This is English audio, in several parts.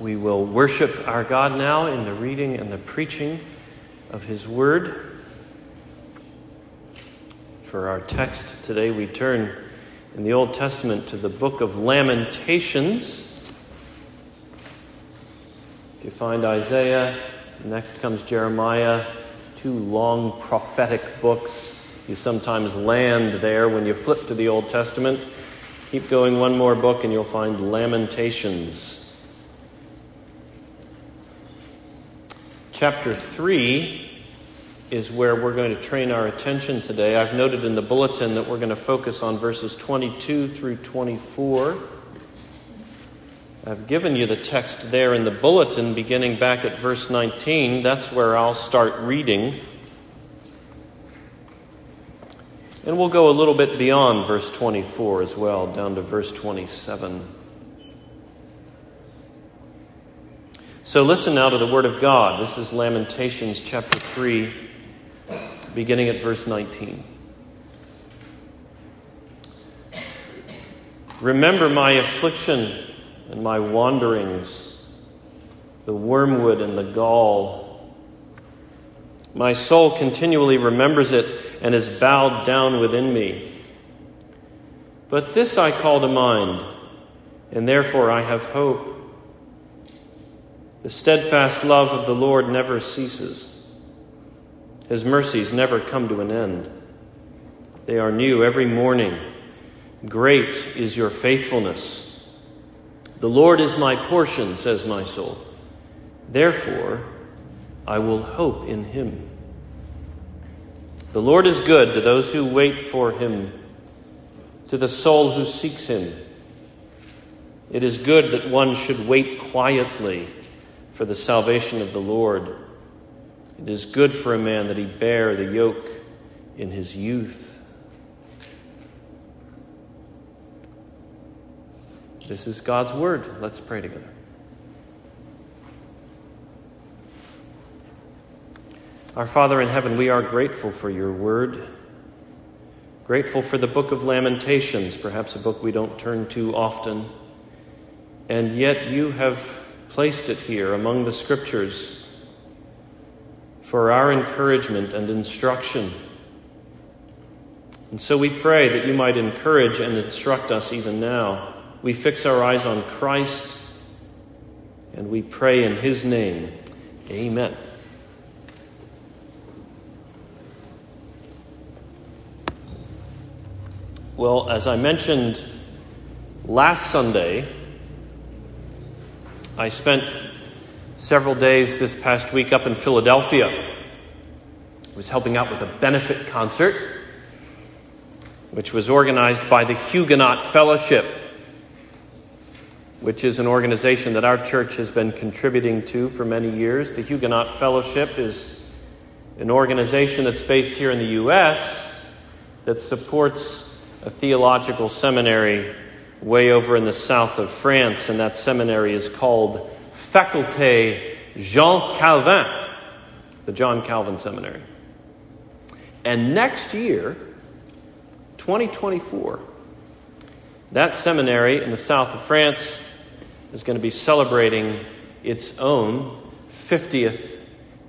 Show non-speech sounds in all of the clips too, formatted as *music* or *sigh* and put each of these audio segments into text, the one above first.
We will worship our God now in the reading and the preaching of His Word. For our text today, we turn in the Old Testament to the book of Lamentations. You find Isaiah, next comes Jeremiah, two long prophetic books. You sometimes land there when you flip to the Old Testament. Keep going one more book, and you'll find Lamentations. Chapter 3 is where we're going to train our attention today. I've noted in the bulletin that we're going to focus on verses 22 through 24. I've given you the text there in the bulletin, beginning back at verse 19. That's where I'll start reading. And we'll go a little bit beyond verse 24 as well, down to verse 27. So listen now to the Word of God. This is Lamentations chapter 3, beginning at verse 19. Remember my affliction and my wanderings, the wormwood and the gall. My soul continually remembers it and is bowed down within me. But this I call to mind, and therefore I have hope. The steadfast love of the Lord never ceases. His mercies never come to an end. They are new every morning. Great is your faithfulness. The Lord is my portion, says my soul. Therefore, I will hope in him. The Lord is good to those who wait for him, to the soul who seeks him. It is good that one should wait quietly for the salvation of the Lord. It is good for a man that he bear the yoke in his youth. This is God's word. Let's pray together. Our Father in heaven, we are grateful for your word. Grateful for the book of Lamentations, perhaps a book we don't turn to often. And yet you have placed it here among the scriptures for our encouragement and instruction. And so we pray that you might encourage and instruct us even now. We fix our eyes on Christ and we pray in his name. Amen. Well, as I mentioned last Sunday, I spent several days this past week up in Philadelphia. I was helping out with a benefit concert, which was organized by the Huguenot Fellowship, which is an organization that our church has been contributing to for many years. The Huguenot Fellowship is an organization that's based here in the U.S. that supports a theological seminary way over in the south of France, and that seminary is called Faculté Jean Calvin, the John Calvin Seminary. And next year, 2024, that seminary in the south of France is going to be celebrating its own 50th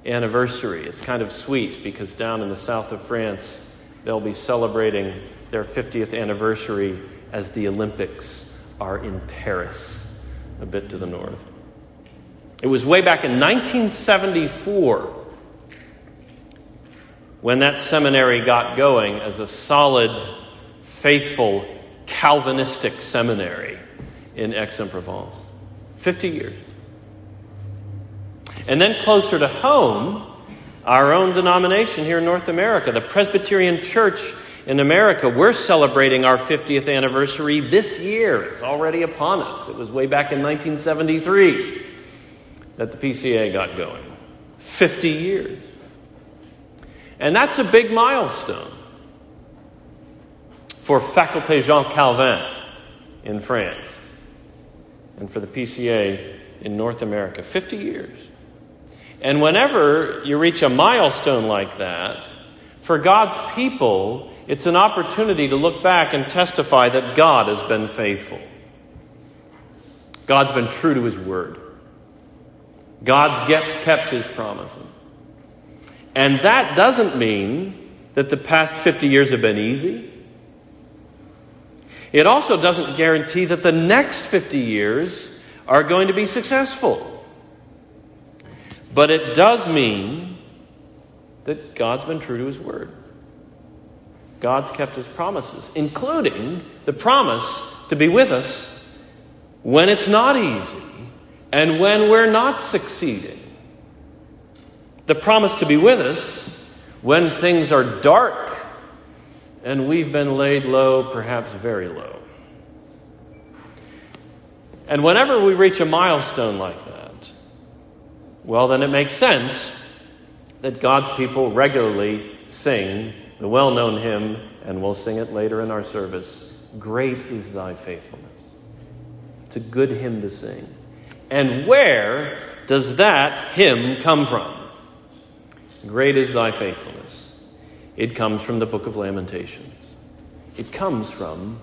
anniversary. It's kind of sweet because down in the south of France, they'll be celebrating their 50th anniversary as the Olympics are in Paris, a bit to the north. It was way back in 1974 when that seminary got going as a solid, faithful, Calvinistic seminary in Aix-en-Provence. 50 years. And then closer to home, our own denomination here in North America, the Presbyterian Church in America, we're celebrating our 50th anniversary this year. It's already upon us. It was way back in 1973 that the PCA got going. 50 years. And that's a big milestone for Faculté Jean Calvin in France and for the PCA in North America. 50 years. And whenever you reach a milestone like that, for God's people, it's an opportunity to look back and testify that God has been faithful. God's been true to his word. God's kept his promises. And that doesn't mean that the past 50 years have been easy. It also doesn't guarantee that the next 50 years are going to be successful. But it does mean that God's been true to his word. God's kept his promises, including the promise to be with us when it's not easy and when we're not succeeding. The promise to be with us when things are dark and we've been laid low, perhaps very low. And whenever we reach a milestone like that, well, then it makes sense that God's people regularly sing the well known hymn, and we'll sing it later in our service Great is thy faithfulness. It's a good hymn to sing. And where does that hymn come from? Great is thy faithfulness. It comes from the book of Lamentations. It comes from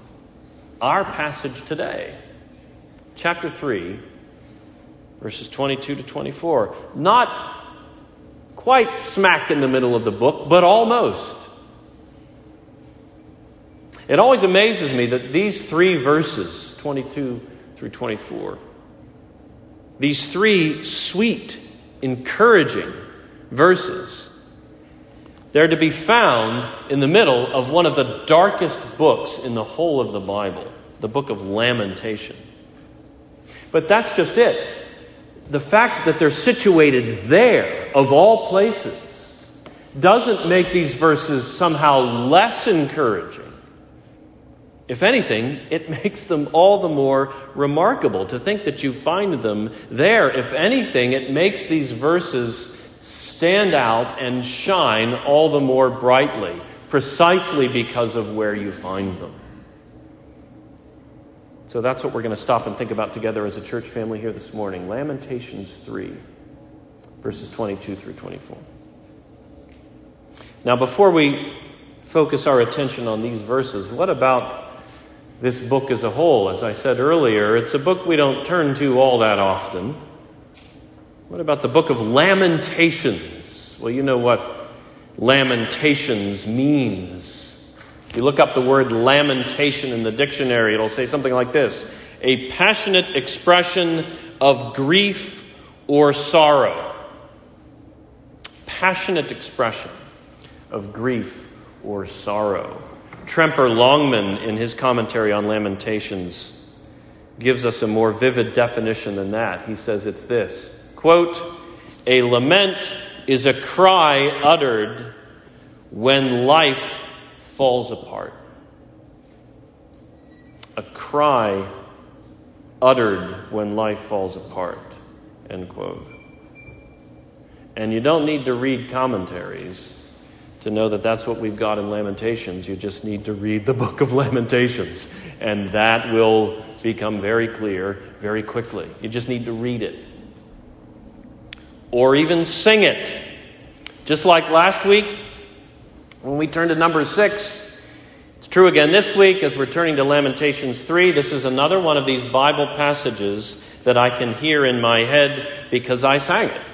our passage today, chapter 3, verses 22 to 24. Not quite smack in the middle of the book, but almost. It always amazes me that these three verses, 22 through 24, these three sweet, encouraging verses, they're to be found in the middle of one of the darkest books in the whole of the Bible, the book of Lamentation. But that's just it. The fact that they're situated there, of all places, doesn't make these verses somehow less encouraging. If anything, it *laughs* makes them all the more remarkable to think that you find them there. If anything, it makes these verses stand out and shine all the more brightly, precisely because of where you find them. So that's what we're going to stop and think about together as a church family here this morning. Lamentations 3, verses 22 through 24. Now, before we focus our attention on these verses, what about this book as a whole. As I said earlier, it's a book we don't turn to all that often. What about the book of Lamentations? Well, you know what Lamentations means. If you look up the word lamentation in the dictionary, it'll say something like this a passionate expression of grief or sorrow. Passionate expression of grief or sorrow. Tremper Longman, in his commentary on Lamentations, gives us a more vivid definition than that. He says it's this quote, A lament is a cry uttered when life falls apart. A cry uttered when life falls apart. End quote. And you don't need to read commentaries to know that that's what we've got in Lamentations. You just need to read the book of Lamentations, and that will become very clear very quickly. You just need to read it. Or even sing it. Just like last week when we turned to number six. It's true again this week as we're turning to Lamentations 3. This is another one of these Bible passages that I can hear in my head because I sang it.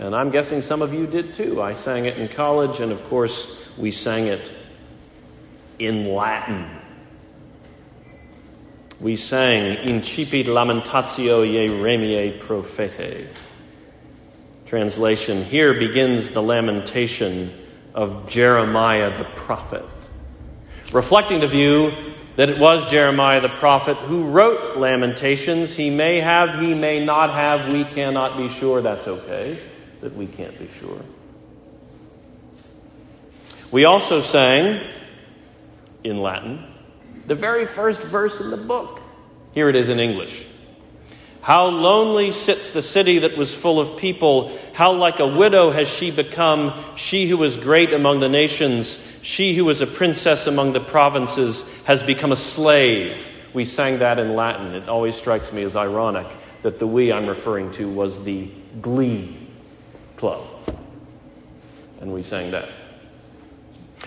And I'm guessing some of you did too. I sang it in college, and of course, we sang it in Latin. We sang Incipit lamentatio Jeremiae prophete. Translation Here begins the lamentation of Jeremiah the prophet, reflecting the view that it was Jeremiah the prophet who wrote Lamentations. He may have, he may not have, we cannot be sure. That's okay that we can't be sure. We also sang in Latin the very first verse in the book. Here it is in English. How lonely sits the city that was full of people. How like a widow has she become, she who was great among the nations, she who was a princess among the provinces, has become a slave. We sang that in Latin. It always strikes me as ironic that the we I'm referring to was the glee club. And we sang that.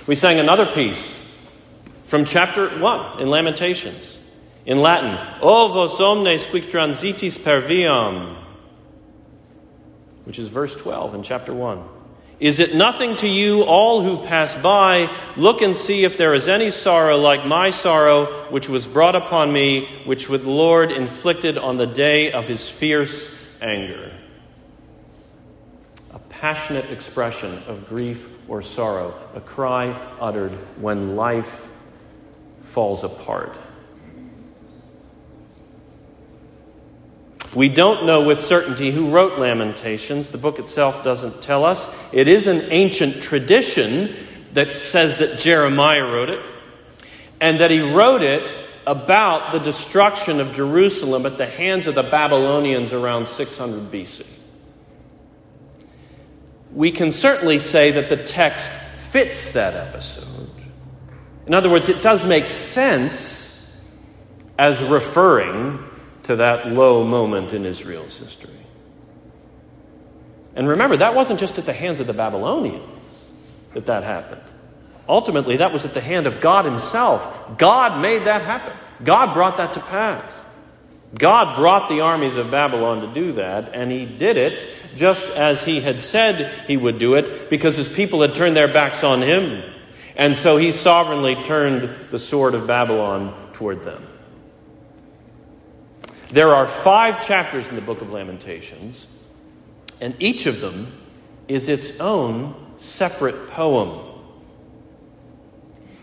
We sang another piece from chapter 1 in Lamentations in Latin. O vos omnes qui transitis per viam. which is verse 12 in chapter 1. Is it nothing to you, all who pass by? Look and see if there is any sorrow like my sorrow, which was brought upon me, which the Lord inflicted on the day of his fierce anger. Passionate expression of grief or sorrow, a cry uttered when life falls apart. We don't know with certainty who wrote Lamentations. The book itself doesn't tell us. It is an ancient tradition that says that Jeremiah wrote it, and that he wrote it about the destruction of Jerusalem at the hands of the Babylonians around 600 BC. We can certainly say that the text fits that episode. In other words, it does make sense as referring to that low moment in Israel's history. And remember, that wasn't just at the hands of the Babylonians that that happened. Ultimately, that was at the hand of God Himself. God made that happen, God brought that to pass. God brought the armies of Babylon to do that, and He did it just as He had said He would do it because His people had turned their backs on Him. And so He sovereignly turned the sword of Babylon toward them. There are five chapters in the book of Lamentations, and each of them is its own separate poem.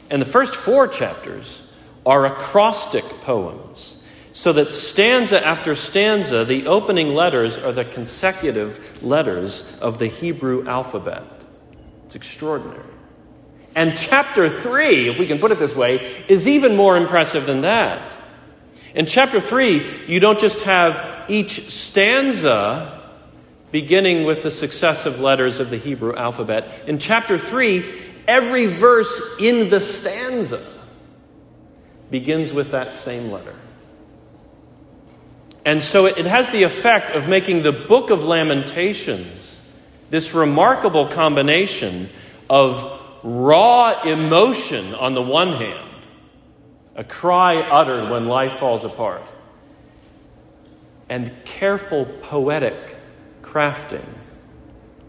And the first four chapters are acrostic poems, so that stanza after stanza, the opening letters are the consecutive letters of the Hebrew alphabet. It's extraordinary. And chapter three, if we can put it this way, is even more impressive than that. In chapter 3, you don't just have each stanza beginning with the successive letters of the Hebrew alphabet. In chapter 3, every verse in the stanza begins with that same letter. And so it has the effect of making the book of Lamentations this remarkable combination of raw emotion on the one hand a cry uttered when life falls apart, and careful poetic crafting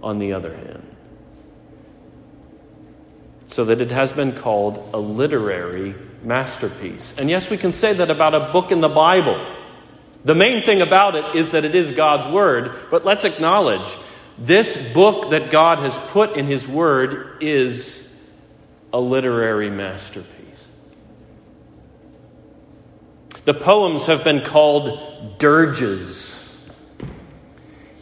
on the other hand. So that it has been called a literary masterpiece. And yes, we can say that about a book in the Bible. The main thing about it is that it is God's Word, but let's acknowledge this book that God has put in His Word is a literary masterpiece. The poems have been called dirges,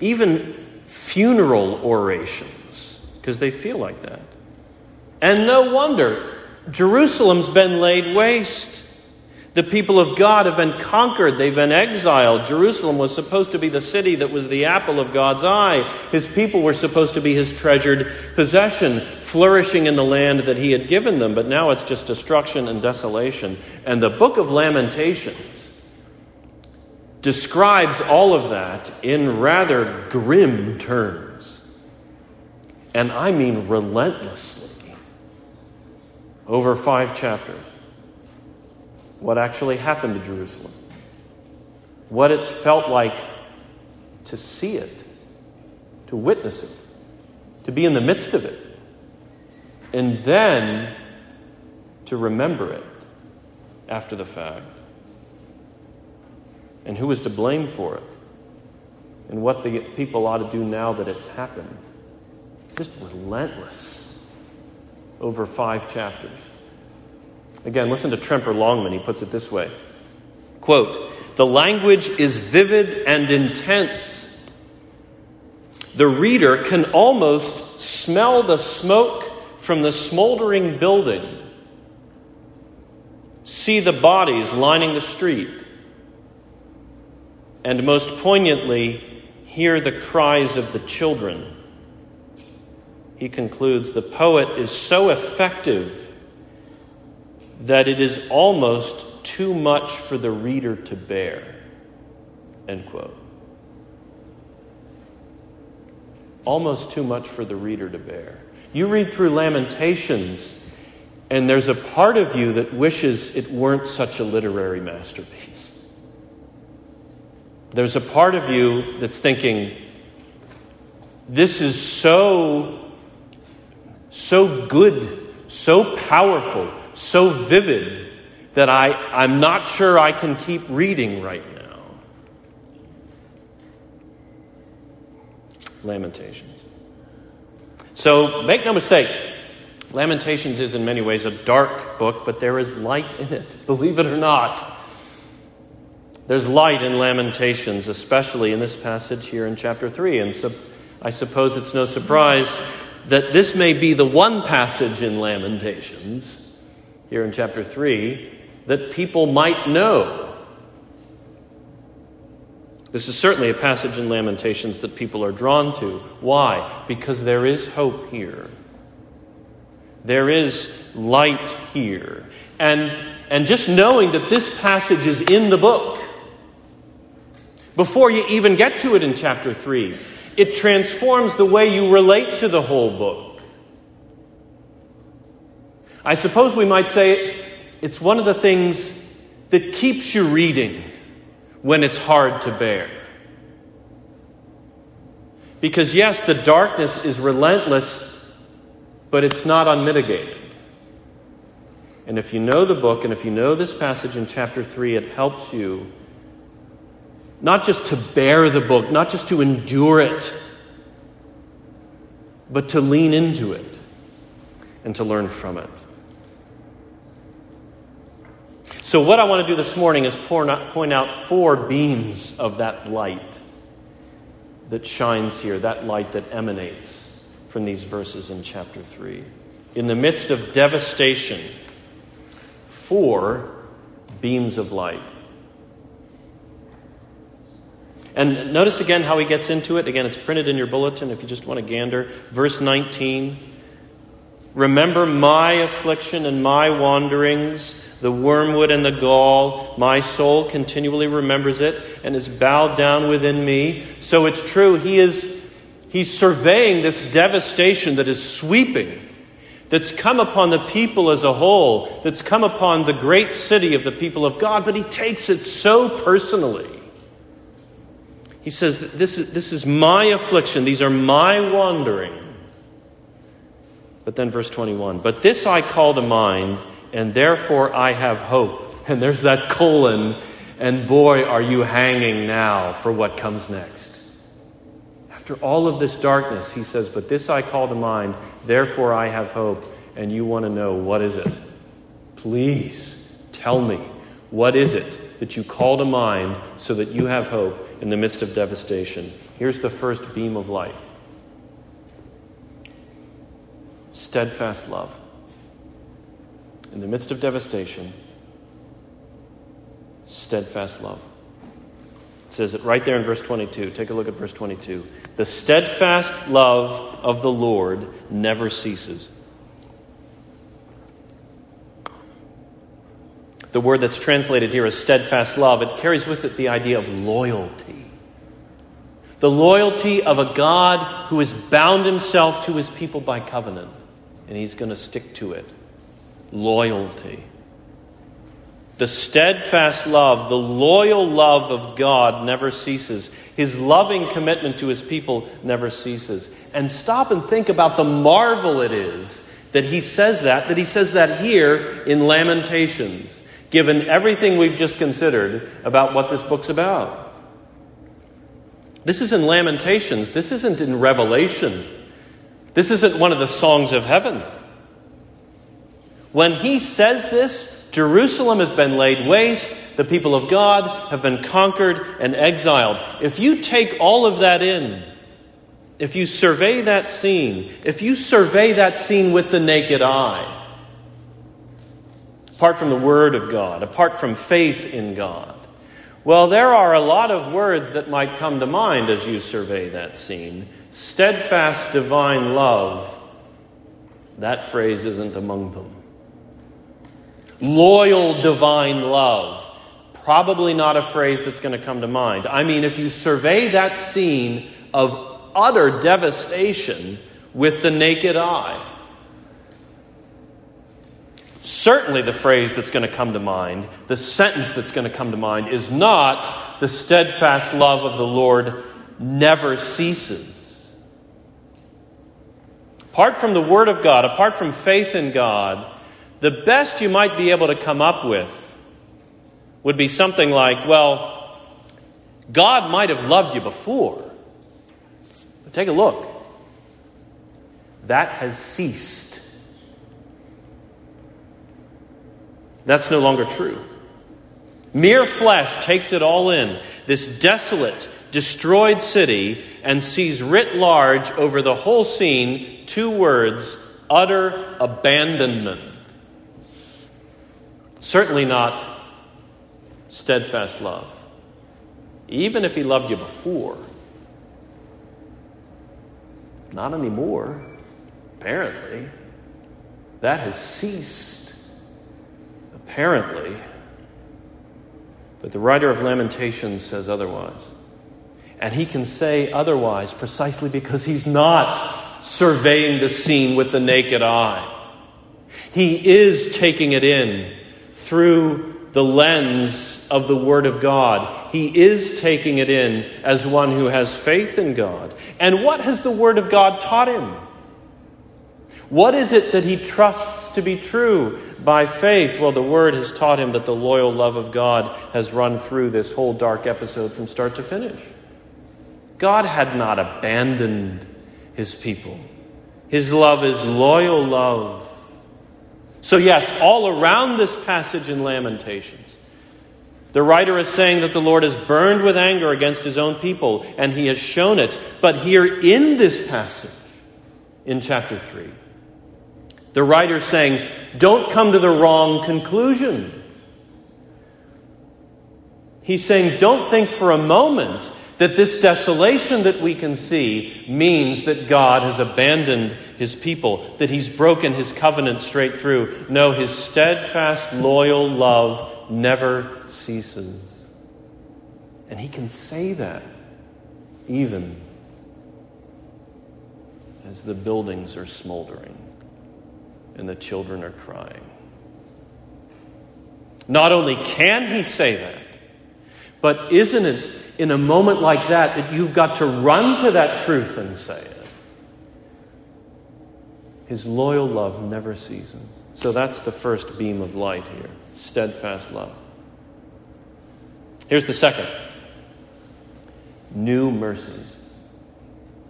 even funeral orations, because they feel like that. And no wonder, Jerusalem's been laid waste. The people of God have been conquered, they've been exiled. Jerusalem was supposed to be the city that was the apple of God's eye. His people were supposed to be his treasured possession, flourishing in the land that he had given them, but now it's just destruction and desolation. And the book of Lamentations describes all of that in rather grim terms. And I mean relentlessly. Over five chapters what actually happened to Jerusalem, what it felt like to see it, to witness it, to be in the midst of it, and then to remember it after the fact. And who is to blame for it? And what the people ought to do now that it's happened. Just relentless over five chapters. Again, listen to Tremper Longman. He puts it this way Quote, The language is vivid and intense. The reader can almost smell the smoke from the smoldering building, see the bodies lining the street, and most poignantly, hear the cries of the children. He concludes the poet is so effective that it is almost too much for the reader to bear. End quote. Almost too much for the reader to bear. You read through Lamentations, and there's a part of you that wishes it weren't such a literary masterpiece. There's a part of you that's thinking, this is so, so good, so powerful, so vivid that I, I'm not sure I can keep reading right now. Lamentations. So make no mistake, Lamentations is in many ways a dark book, but there is light in it, *laughs* believe it or not. There's light in Lamentations, especially in this passage here in chapter 3. And so I suppose it's no surprise that this may be the one passage in Lamentations, here in chapter 3, that people might know. This is certainly a passage in Lamentations that people are drawn to. Why? Because there is hope here. There is light here. And, and just knowing that this passage is in the book, before you even get to it in chapter 3, it transforms the way you relate to the whole book. I suppose we might say it's one of the things that keeps you reading when it's hard to bear. Because, yes, the darkness is relentless, but it's not unmitigated. And if you know the book and if you know this passage in chapter 3, it helps you not just to bear the book, not just to endure it, but to lean into it and to learn from it. So, what I want to do this morning is point out four beams of that light that shines here, that light that emanates from these verses in chapter 3. In the midst of devastation, four beams of light. And notice again how he gets into it. Again, it's printed in your bulletin if you just want to gander. Verse 19 Remember my affliction and my wanderings, the wormwood and the gall. My soul continually remembers it and is bowed down within me. So it's true, he is he's surveying this devastation that is sweeping, that's come upon the people as a whole, that's come upon the great city of the people of God, but he takes it so personally. He says, This is, this is my affliction, these are my wanderings. But then, verse 21 But this I call to mind, and therefore I have hope. *laughs* And there's that colon, and boy, are you hanging now for what comes next. After all of this darkness, he says, But this I call to mind, therefore I have hope. And you want to know, what is it? Please tell me, what is it that you call to mind so that you have hope in the midst of devastation? Here's the first beam of light steadfast love. In the midst of devastation, steadfast love. It says it right there in verse 22. Take a look at verse 22. The steadfast love of the Lord never ceases. The word that's translated here as steadfast love, it carries with it the idea of loyalty. The loyalty of a God who has bound himself to his people by covenant and he's going to stick to it. Loyalty. The steadfast love, the loyal love of God never ceases. His loving commitment to his people never ceases. And stop and think about the marvel it is that he says that, that he says that here in Lamentations, given everything we've just considered about what this book's about. This is in Lamentations, this isn't in Revelation. This isn't one of the songs of heaven. When he says this, Jerusalem has been laid waste, the people of God have been conquered and exiled. If you take all of that in, if you survey that scene, if you survey that scene with the naked eye, apart from the Word of God, apart from faith in God, well, there are a lot of words that might come to mind as you survey that scene steadfast divine love, that phrase isn't among them. Loyal divine love, probably not a phrase that's going to come to mind. I mean, if you survey that scene of utter devastation with the naked eye, certainly the phrase that's going to come to mind, the sentence that's going to come to mind, is not the steadfast love of the Lord never ceases. Apart from the Word of God, apart from faith in God, the best you might be able to come up with would be something like, well, God might have loved you before. But take a look. That has ceased. That's no longer true. Mere flesh takes it all in, this desolate, destroyed city, and sees writ large over the whole scene two words utter abandonment. Certainly not steadfast love. Even if he loved you before, not anymore, apparently. That has ceased, apparently. But the writer of Lamentations says otherwise. And he can say otherwise precisely because he's not surveying the scene with the naked eye. He is taking it in through the lens of the Word of God. He is taking it in as one who has faith in God. And what has the Word of God taught him? What is it that he trusts to be true by faith? Well, the Word has taught him that the loyal love of God has run through this whole dark episode from start to finish. God had not abandoned his people, his love is loyal love. So, yes, all around this passage in Lamentations, the writer is saying that the Lord is burned with anger against his own people, and he has shown it. But here in this passage, in chapter 3, the writer is saying, don't come to the wrong conclusion. He's saying, don't think for a moment that this desolation that we can see means that God has abandoned his people, that he's broken his covenant straight through. No, his steadfast, loyal love never ceases. And he can say that even as the buildings are smoldering and the children are crying. Not only can he say that, but isn't it in a moment like that that you've got to run to that truth and say it. His loyal love never ceases. So that's the first beam of light here steadfast love. Here's the second new mercies.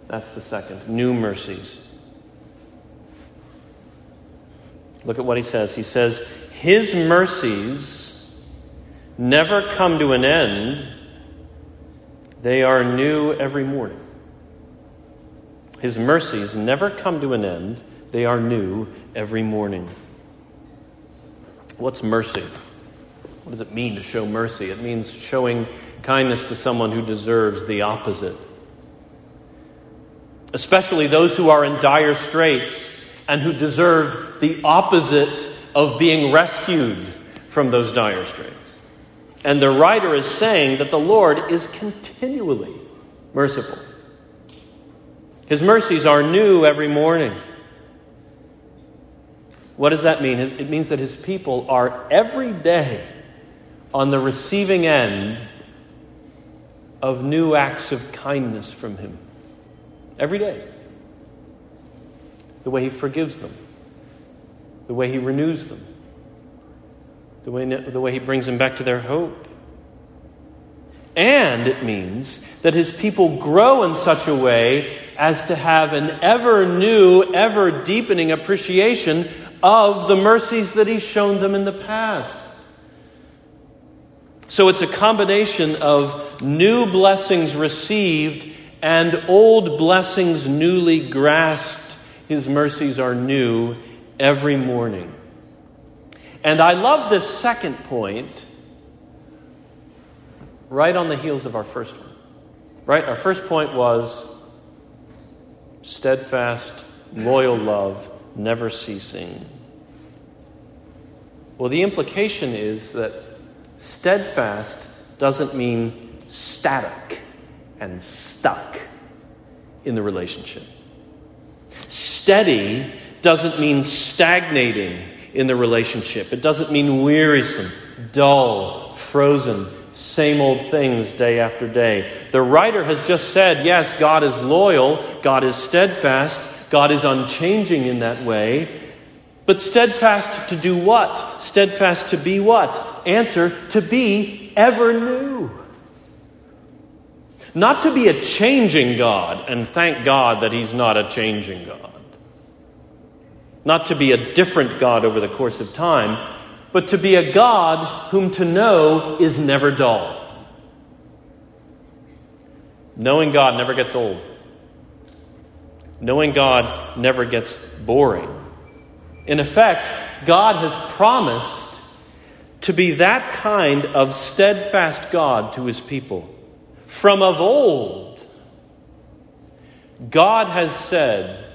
That's the second new mercies. Look at what he says. He says, His mercies never come to an end they are new every morning. His mercies never come to an end, they are new every morning. What's mercy? What does it mean to show mercy? It means showing kindness to someone who deserves the opposite. Especially those who are in dire straits and who deserve the opposite of being rescued from those dire straits. And the writer is saying that the Lord is continually merciful. His mercies are new every morning. What does that mean? It means that his people are every day on the receiving end of new acts of kindness from him. Every day. The way he forgives them, the way he renews them, the way, the way he brings them back to their hope. And it means that his people grow in such a way as to have an ever new, ever deepening appreciation of the mercies that he's shown them in the past. So it's a combination of new blessings received and old blessings newly grasped. His mercies are new every morning. And I love this second point right on the heels of our first one. Right? Our first point was steadfast, loyal love, never ceasing. Well, the implication is that steadfast doesn't mean static and stuck in the relationship. Steady doesn't mean stagnating in the relationship. It doesn't mean wearisome, dull, frozen, same old things day after day. The writer has just said, yes, God is loyal, God is steadfast, God is unchanging in that way. But steadfast to do what? Steadfast to be what? Answer to be ever new. Not to be a changing God, and thank God that He's not a changing God. Not to be a different God over the course of time, but to be a God whom to know is never dull. Knowing God never gets old. Knowing God never gets boring. In effect, God has promised to be that kind of steadfast God to his people. From of old, God has said,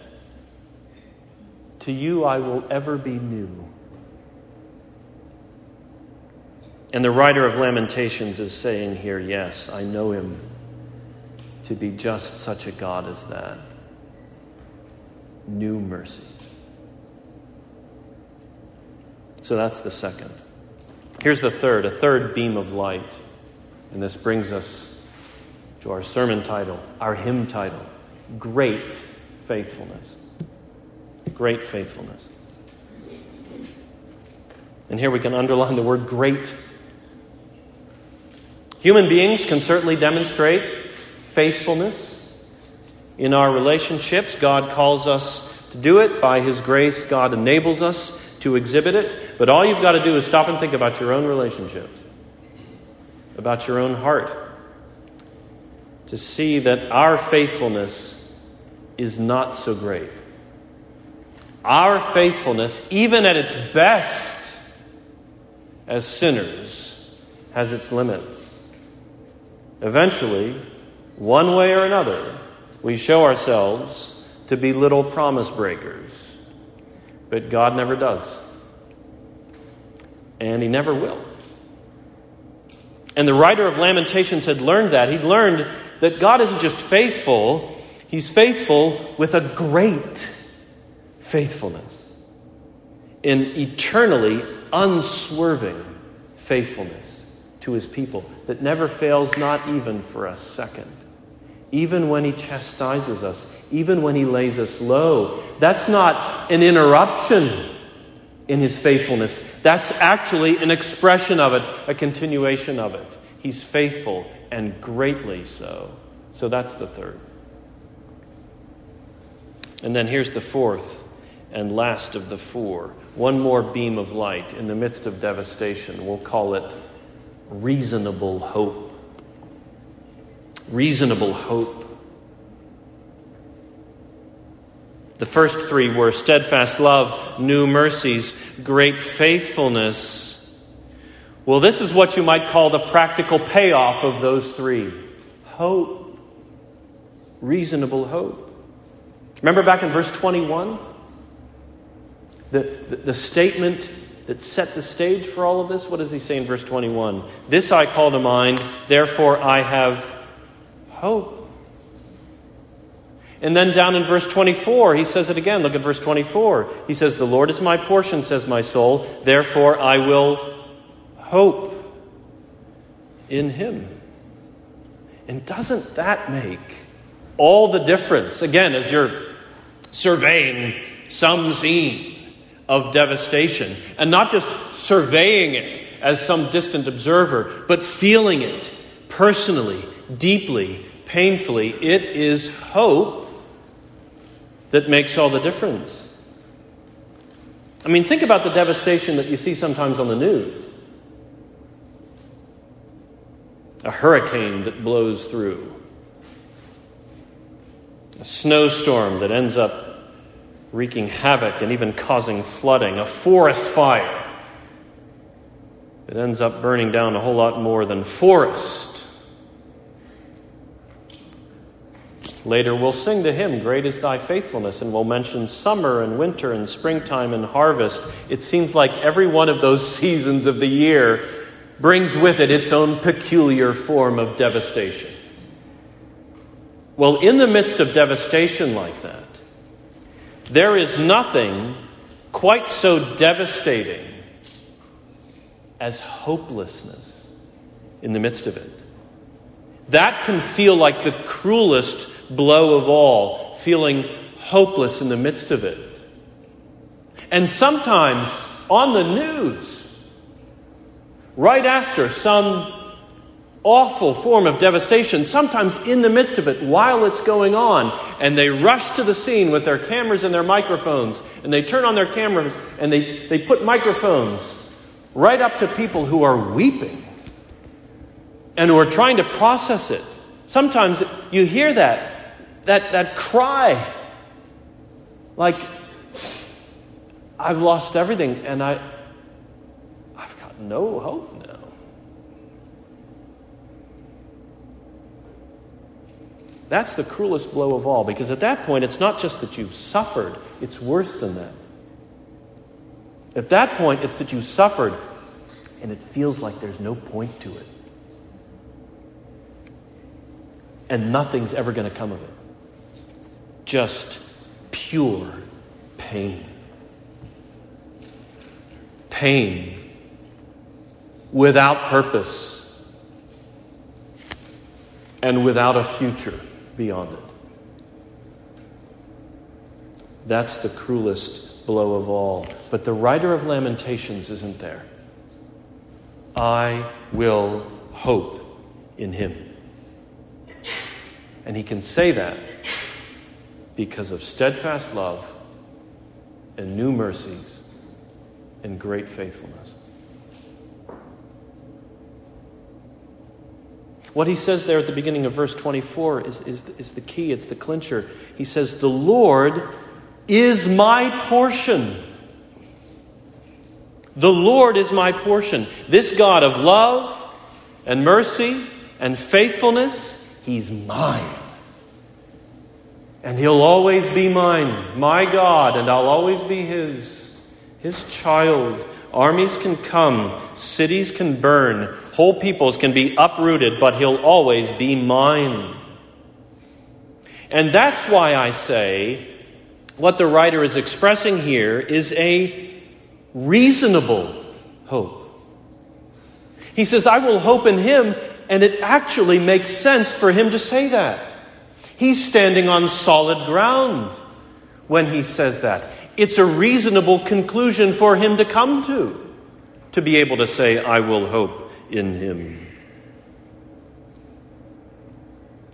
To you I will ever be new. And the writer of Lamentations is saying here, Yes, I know him to be just such a God as that. New mercy. So that's the second. Here's the third, a third beam of light. And this brings us to our sermon title, our hymn title Great Faithfulness. Great faithfulness. And here we can underline the word great. Human beings can certainly demonstrate faithfulness in our relationships. God calls us to do it by His grace, God enables us to exhibit it. But all you've got to do is stop and think about your own relationships, about your own heart, to see that our faithfulness is not so great. Our faithfulness, even at its best as sinners, has its limits. Eventually, one way or another, we show ourselves to be little promise breakers. But God never does. And He never will. And the writer of Lamentations had learned that. He'd learned that God isn't just faithful, He's faithful with a great faithfulness, in eternally unswerving faithfulness to His people that never fails, not even for a second. Even when He chastises us, even when He lays us low, that's not an interruption in His faithfulness. That's actually an expression of it, a continuation of it. He's faithful and greatly so. So that's the third. And then here's the fourth and last of the four. One more beam of light in the midst of devastation. We'll call it reasonable hope. Reasonable hope. The first three were steadfast love, new mercies, great faithfulness. Well, this is what you might call the practical payoff of those three hope. Reasonable hope. Remember back in verse 21? The, the, the, statement that set the stage for all of this? What does he say in verse 21? This I call to mind, therefore I have hope. And then down in verse 24, he says it again. Look at verse 24. He says, The Lord is my portion, says my soul, therefore I will hope in him. And doesn't that make all the difference? Again, as you're surveying some scene of devastation, and not just surveying it as some distant observer, but feeling it personally, deeply, painfully. It is hope that makes all the difference. I mean, think about the devastation that you see sometimes on the news. A hurricane that blows through, a snowstorm that ends up wreaking havoc and even causing flooding, a forest fire It ends up burning down a whole lot more than forest. Later, we'll sing to him, Great is thy faithfulness, and we'll mention summer and winter and springtime and harvest. It seems like every one of those *laughs* seasons of the year brings with it its own peculiar form of devastation. Well, in the midst of devastation like that, there is nothing quite so devastating as hopelessness in the midst of it. That can feel like the cruelest blow of all, feeling hopeless in the midst of it. And sometimes on the news, right after some awful form of devastation, sometimes in the midst of it while it's going on, and they rush to the scene with their cameras and their microphones, and they turn on their cameras and they, they put microphones right up to people who are weeping and who are trying to process it. Sometimes you hear that, that, that cry, like, I've lost everything and I, I've got no hope now. That's the cruelest blow of all because at that point it's not just that you've suffered, it's worse than that. At that point, it's that you suffered and it feels like there's no point to it. And nothing's ever going to come of it. Just pure pain. Pain without purpose and without a future beyond it. That's the cruelest blow of all. But the writer of Lamentations isn't there. I will hope in him. And he can say that because of steadfast love and new mercies and great faithfulness. What he says there at the beginning of verse 24 is, is, is the key, it's the clincher. He says, The Lord is my portion. The Lord is my portion. This God of love and mercy and faithfulness, He's mine. And He'll always be mine, my God, and I'll always be His, His child. Armies can come, cities can burn, whole peoples can be uprooted, but He'll always be mine. And that's why I say what the writer is expressing here is a reasonable hope. He says, I will hope in him, and it actually makes sense for him to say that. He's standing on solid ground when he says that. It's a reasonable conclusion for him to come to, to be able to say, I will hope in him.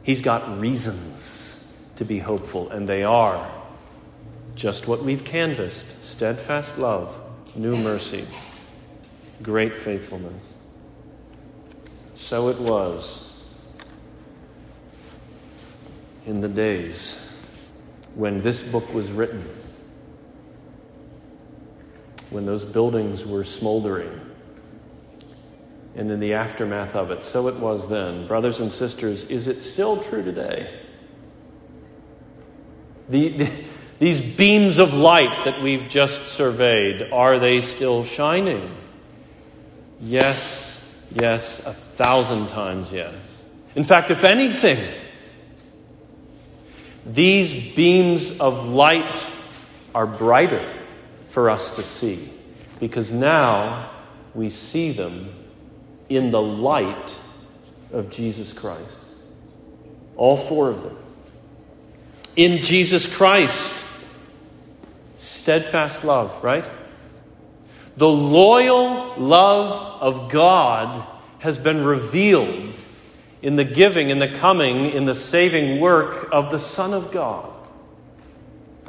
He's got reasons to be hopeful, and they are just what we've canvassed steadfast love new mercy, great faithfulness. So it was in the days when this book was written, when those buildings were smoldering, and in the aftermath of it. So it was then. Brothers and sisters, is it still true today? The, the, these beams of light that we've just surveyed, are they still shining? Yes, yes, a thousand times yes. In fact, if anything, these beams of light are brighter for us to see because now we see them in the light of Jesus Christ. All four of them. In Jesus Christ, steadfast love, right? The loyal love of God has been revealed in the giving, in the coming, in the saving work of the Son of God.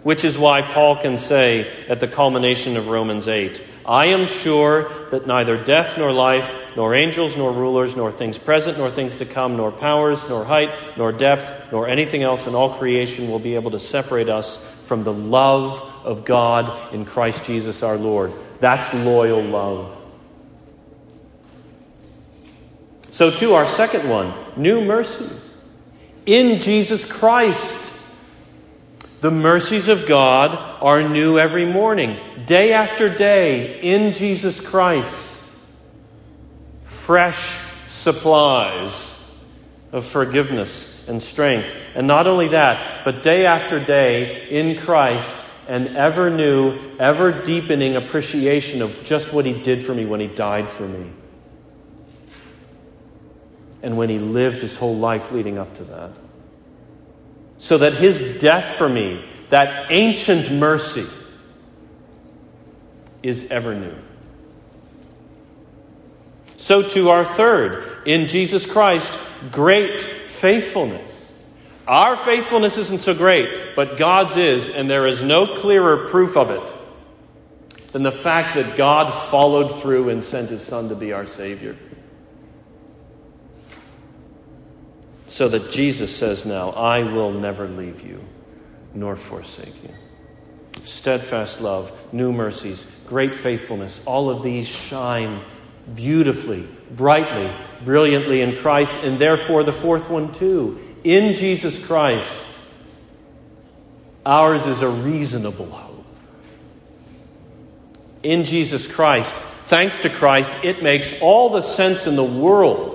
Which is why Paul can say at the culmination of Romans 8 I am sure that neither death nor life, nor angels nor rulers, nor things present nor things to come, nor powers, nor height, nor depth, nor anything else in all creation will be able to separate us from the love of God in Christ Jesus our Lord. That's loyal love. So, to our second one new mercies. In Jesus Christ, the mercies of God are new every morning, day after day, in Jesus Christ. Fresh supplies of forgiveness and strength. And not only that, but day after day in Christ, an ever new, ever deepening appreciation of just what He did for me when He died for me. And when He lived His whole life leading up to that. So that His death for me that ancient mercy is ever new. So, to our third, in Jesus Christ, great faithfulness. Our faithfulness isn't so great, but God's is, and there is no clearer proof of it than the fact that God followed through and sent his Son to be our Savior. So that Jesus says now, I will never leave you nor forsake you. Steadfast love, new mercies, great faithfulness, all of these shine beautifully, brightly, brilliantly in Christ, and therefore the fourth one too. In Jesus Christ, ours is a reasonable hope. In Jesus Christ, thanks to Christ, it makes all the sense in the world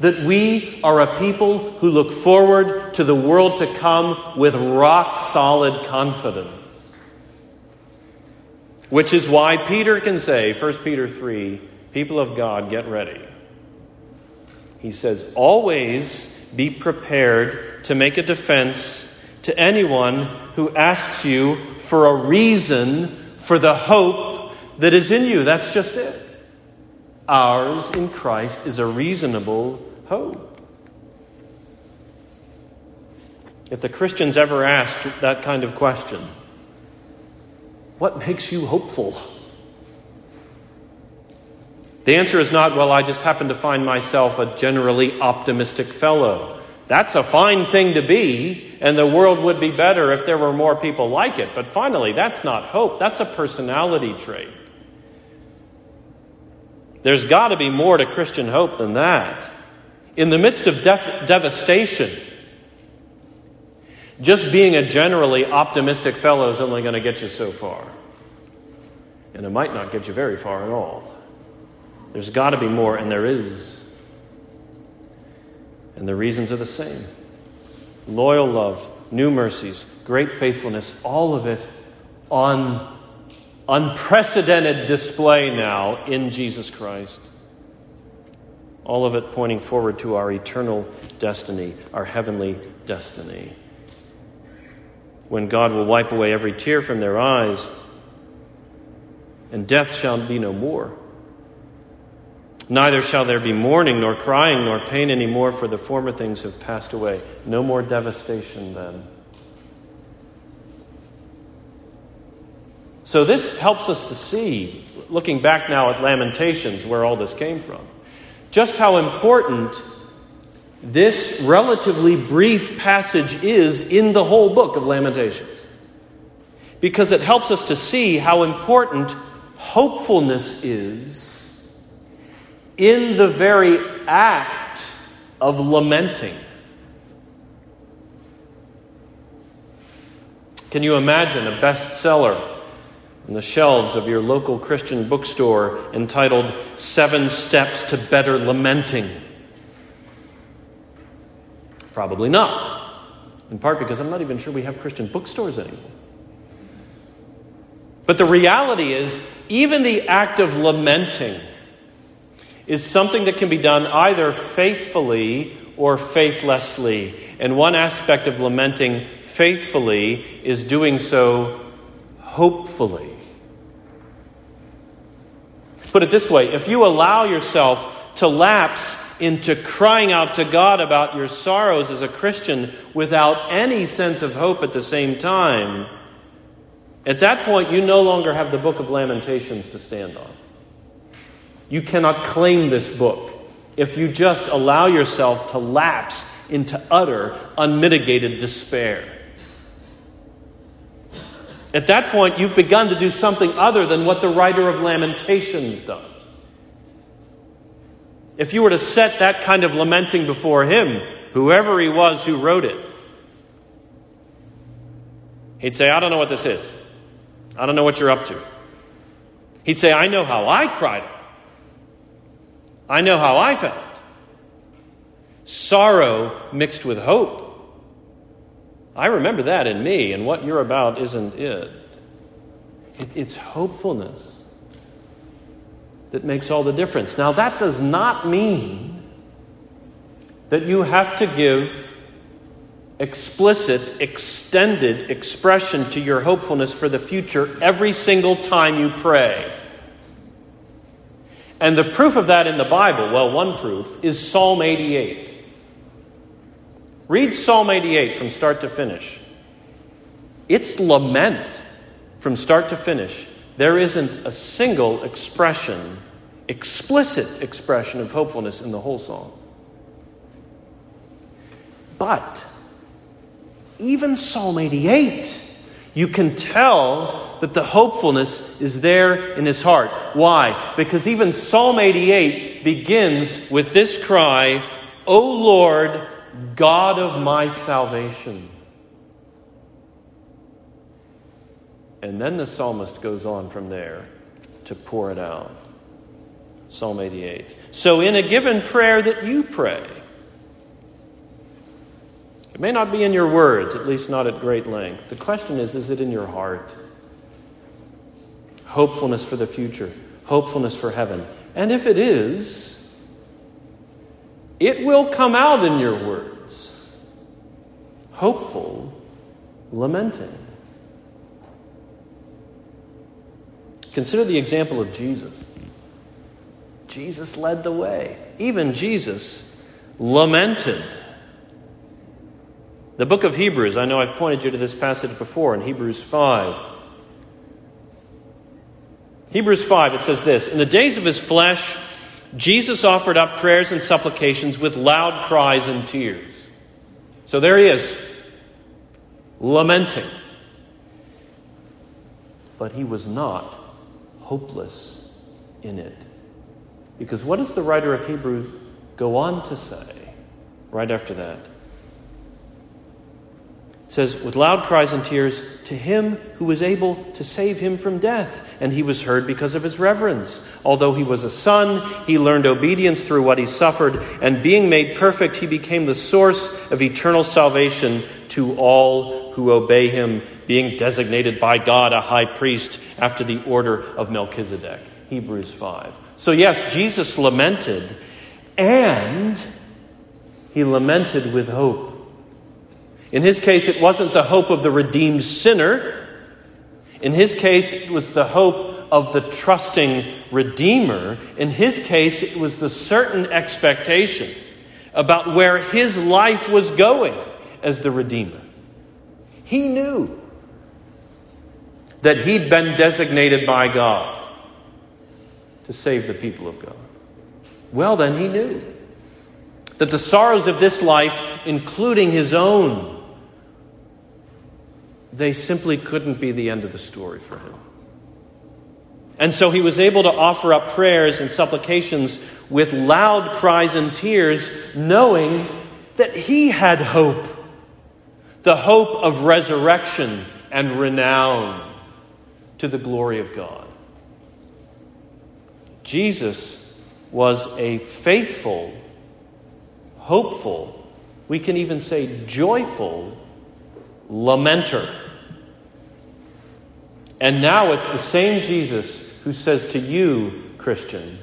that we are a people who look forward to the world to come with rock solid confidence. Which is why Peter can say, 1 Peter 3, people of God, get ready. He says, always be prepared to make a defense to anyone who asks you for a reason for the hope that is in you. That's just it. Ours in Christ is a reasonable hope. If the Christians ever asked that kind of question, what makes you hopeful? The answer is not, well, I just happen to find myself a generally optimistic fellow. That's a fine thing to be, and the world would be better if there were more people like it. But finally, that's not hope, that's a personality trait. There's got to be more to Christian hope than that. In the midst of def- devastation, just being a generally optimistic fellow is only going to get you so far. And it might not get you very far at all. There's got to be more, and there is. And the reasons are the same loyal love, new mercies, great faithfulness, all of it on unprecedented display now in Jesus Christ. All of it pointing forward to our eternal destiny, our heavenly destiny. When God will wipe away every tear from their eyes, and death shall be no more. Neither shall there be mourning, nor crying, nor pain any more, for the former things have passed away. No more devastation then. So, this helps us to see, looking back now at Lamentations, where all this came from, just how important this relatively brief passage is in the whole book of Lamentations. Because it helps us to see how important hopefulness is in the very act of lamenting. Can you imagine a bestseller on the shelves of your local Christian bookstore entitled Seven Steps to Better Lamenting? Probably not. In part because I'm not even sure we have Christian bookstores anymore. But the reality is, even the act of lamenting is something that can be done either faithfully or faithlessly. And one aspect of lamenting faithfully is doing so hopefully. Put it this way if you allow yourself to lapse into crying out to God about your sorrows as a Christian without any sense of hope at the same time, at that point you no longer have the book of Lamentations to stand on. You cannot claim this book if you just allow yourself to lapse into utter, unmitigated despair. At that point, you've begun to do something other than what the writer of Lamentations does. If you were to set that kind of lamenting before him, whoever he was who wrote it, he'd say, I don't know what this is. I don't know what you're up to. He'd say, I know how I cried I know how I felt sorrow mixed with hope. I remember that in me, and what you're about isn't it. it. It's hopefulness that makes all the difference. Now, that does not mean that you have to give explicit, extended expression to your hopefulness for the future every single time you pray. And the proof of that in the Bible, well, one proof, is Psalm 88. Read Psalm 88 from start to finish. It's lament from start to finish. There isn't a single expression, explicit expression of hopefulness in the whole psalm. But even Psalm 88, you can tell that the hopefulness is there in his heart. Why? Because even Psalm 88 begins with this cry, O Lord, God of my salvation. And then the psalmist goes on from there to pour it out. Psalm 88. So, in a given prayer that you pray, it may not be in your words, at least not at great length. The question is is it in your heart? Hopefulness for the future, hopefulness for heaven. And if it is, it will come out in your words. Hopeful, lamenting. Consider the example of Jesus. Jesus led the way. Even Jesus lamented. The book of Hebrews, I know I've pointed you to this passage before in Hebrews 5. Hebrews 5, it says this In the days of his flesh, Jesus offered up prayers and supplications with loud cries and tears. So there he is, lamenting. But he was not hopeless in it. Because what does the writer of Hebrews go on to say right after that? Says, with loud cries and tears, to him who was able to save him from death. And he was heard because of his reverence. Although he was a son, he learned obedience through what he suffered. And being made perfect, he became the source of eternal salvation to all who obey him, being designated by God a high priest after the order of Melchizedek. Hebrews 5. So, yes, Jesus lamented, and he lamented with hope. In his case, it wasn't the hope of the redeemed sinner. In his case, it was the hope of the trusting Redeemer. In his case, it was the certain expectation about where his life was going as the Redeemer. He knew that he'd been designated by God to save the people of God. Well, then, he knew that the sorrows of this life, including his own, they simply couldn't be the end of the story for him. And so he was able to offer up prayers and supplications with loud cries and tears, knowing that he had hope the hope of resurrection and renown to the glory of God. Jesus was a faithful, hopeful, we can even say joyful lamenter. And now it's the same Jesus who says to you, Christian,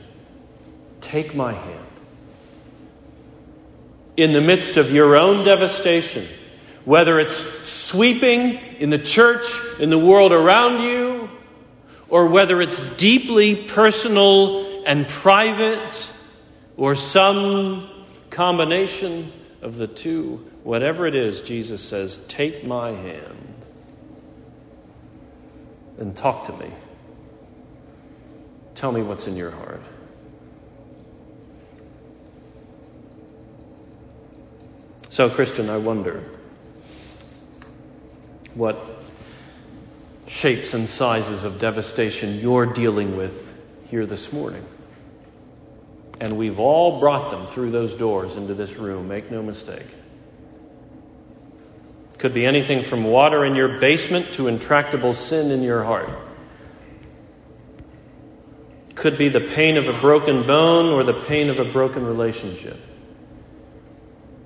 take my hand. In the midst of your own devastation, whether it's sweeping in the church, in the world around you, or whether it's deeply personal and private, or some combination of the two, whatever it is, Jesus says, Take my hand and talk to me. Tell me what's in your heart. So, Christian, I wonder what shapes and sizes of devastation you're dealing with here this morning. And we've all brought them through those doors into this room, make no mistake. Could be anything from water in your basement to intractable sin in your heart. Could be the pain of a broken bone or the pain of a broken relationship.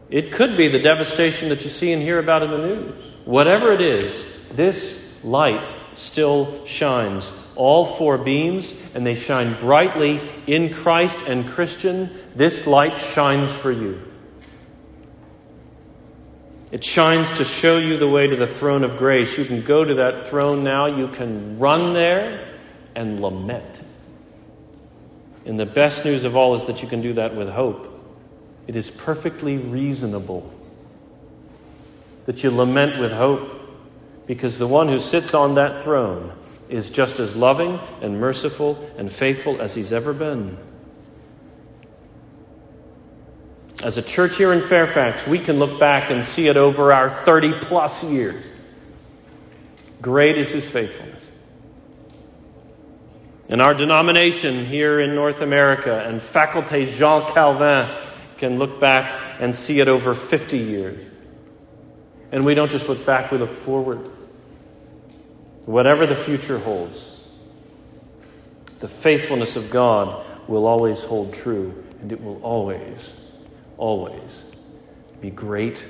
It could be the devastation that you see and hear about in the news. Whatever it is, this light still shines. All four beams, and they shine brightly in Christ and Christian. This light shines for you. It shines to show you the way to the throne of grace. You can go to that throne now. You can run there and lament. And the best news of all is that you can do that with hope. It is perfectly reasonable that you lament with hope because the one who sits on that throne is just as loving and merciful and faithful as he's ever been. As a church here in Fairfax, we can look back and see it over our 30 plus years. Great is his faithfulness. And our denomination here in North America and Faculté Jean Calvin can look back and see it over 50 years. And we don't just look back, we look forward. Whatever the future holds, the faithfulness of God will always hold true, and it will always always be great.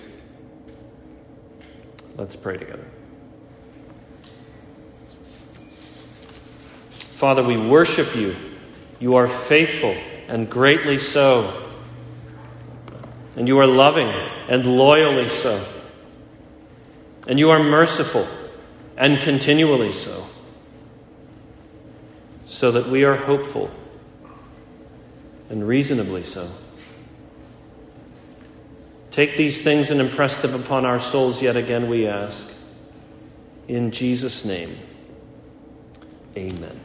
Let's pray together. Father, we worship you. You are faithful and greatly so. And you are loving and loyally so. And you are merciful and continually so. So that we are hopeful and reasonably so. Take these things and impress them upon our souls yet again, we ask. In Jesus' name, amen.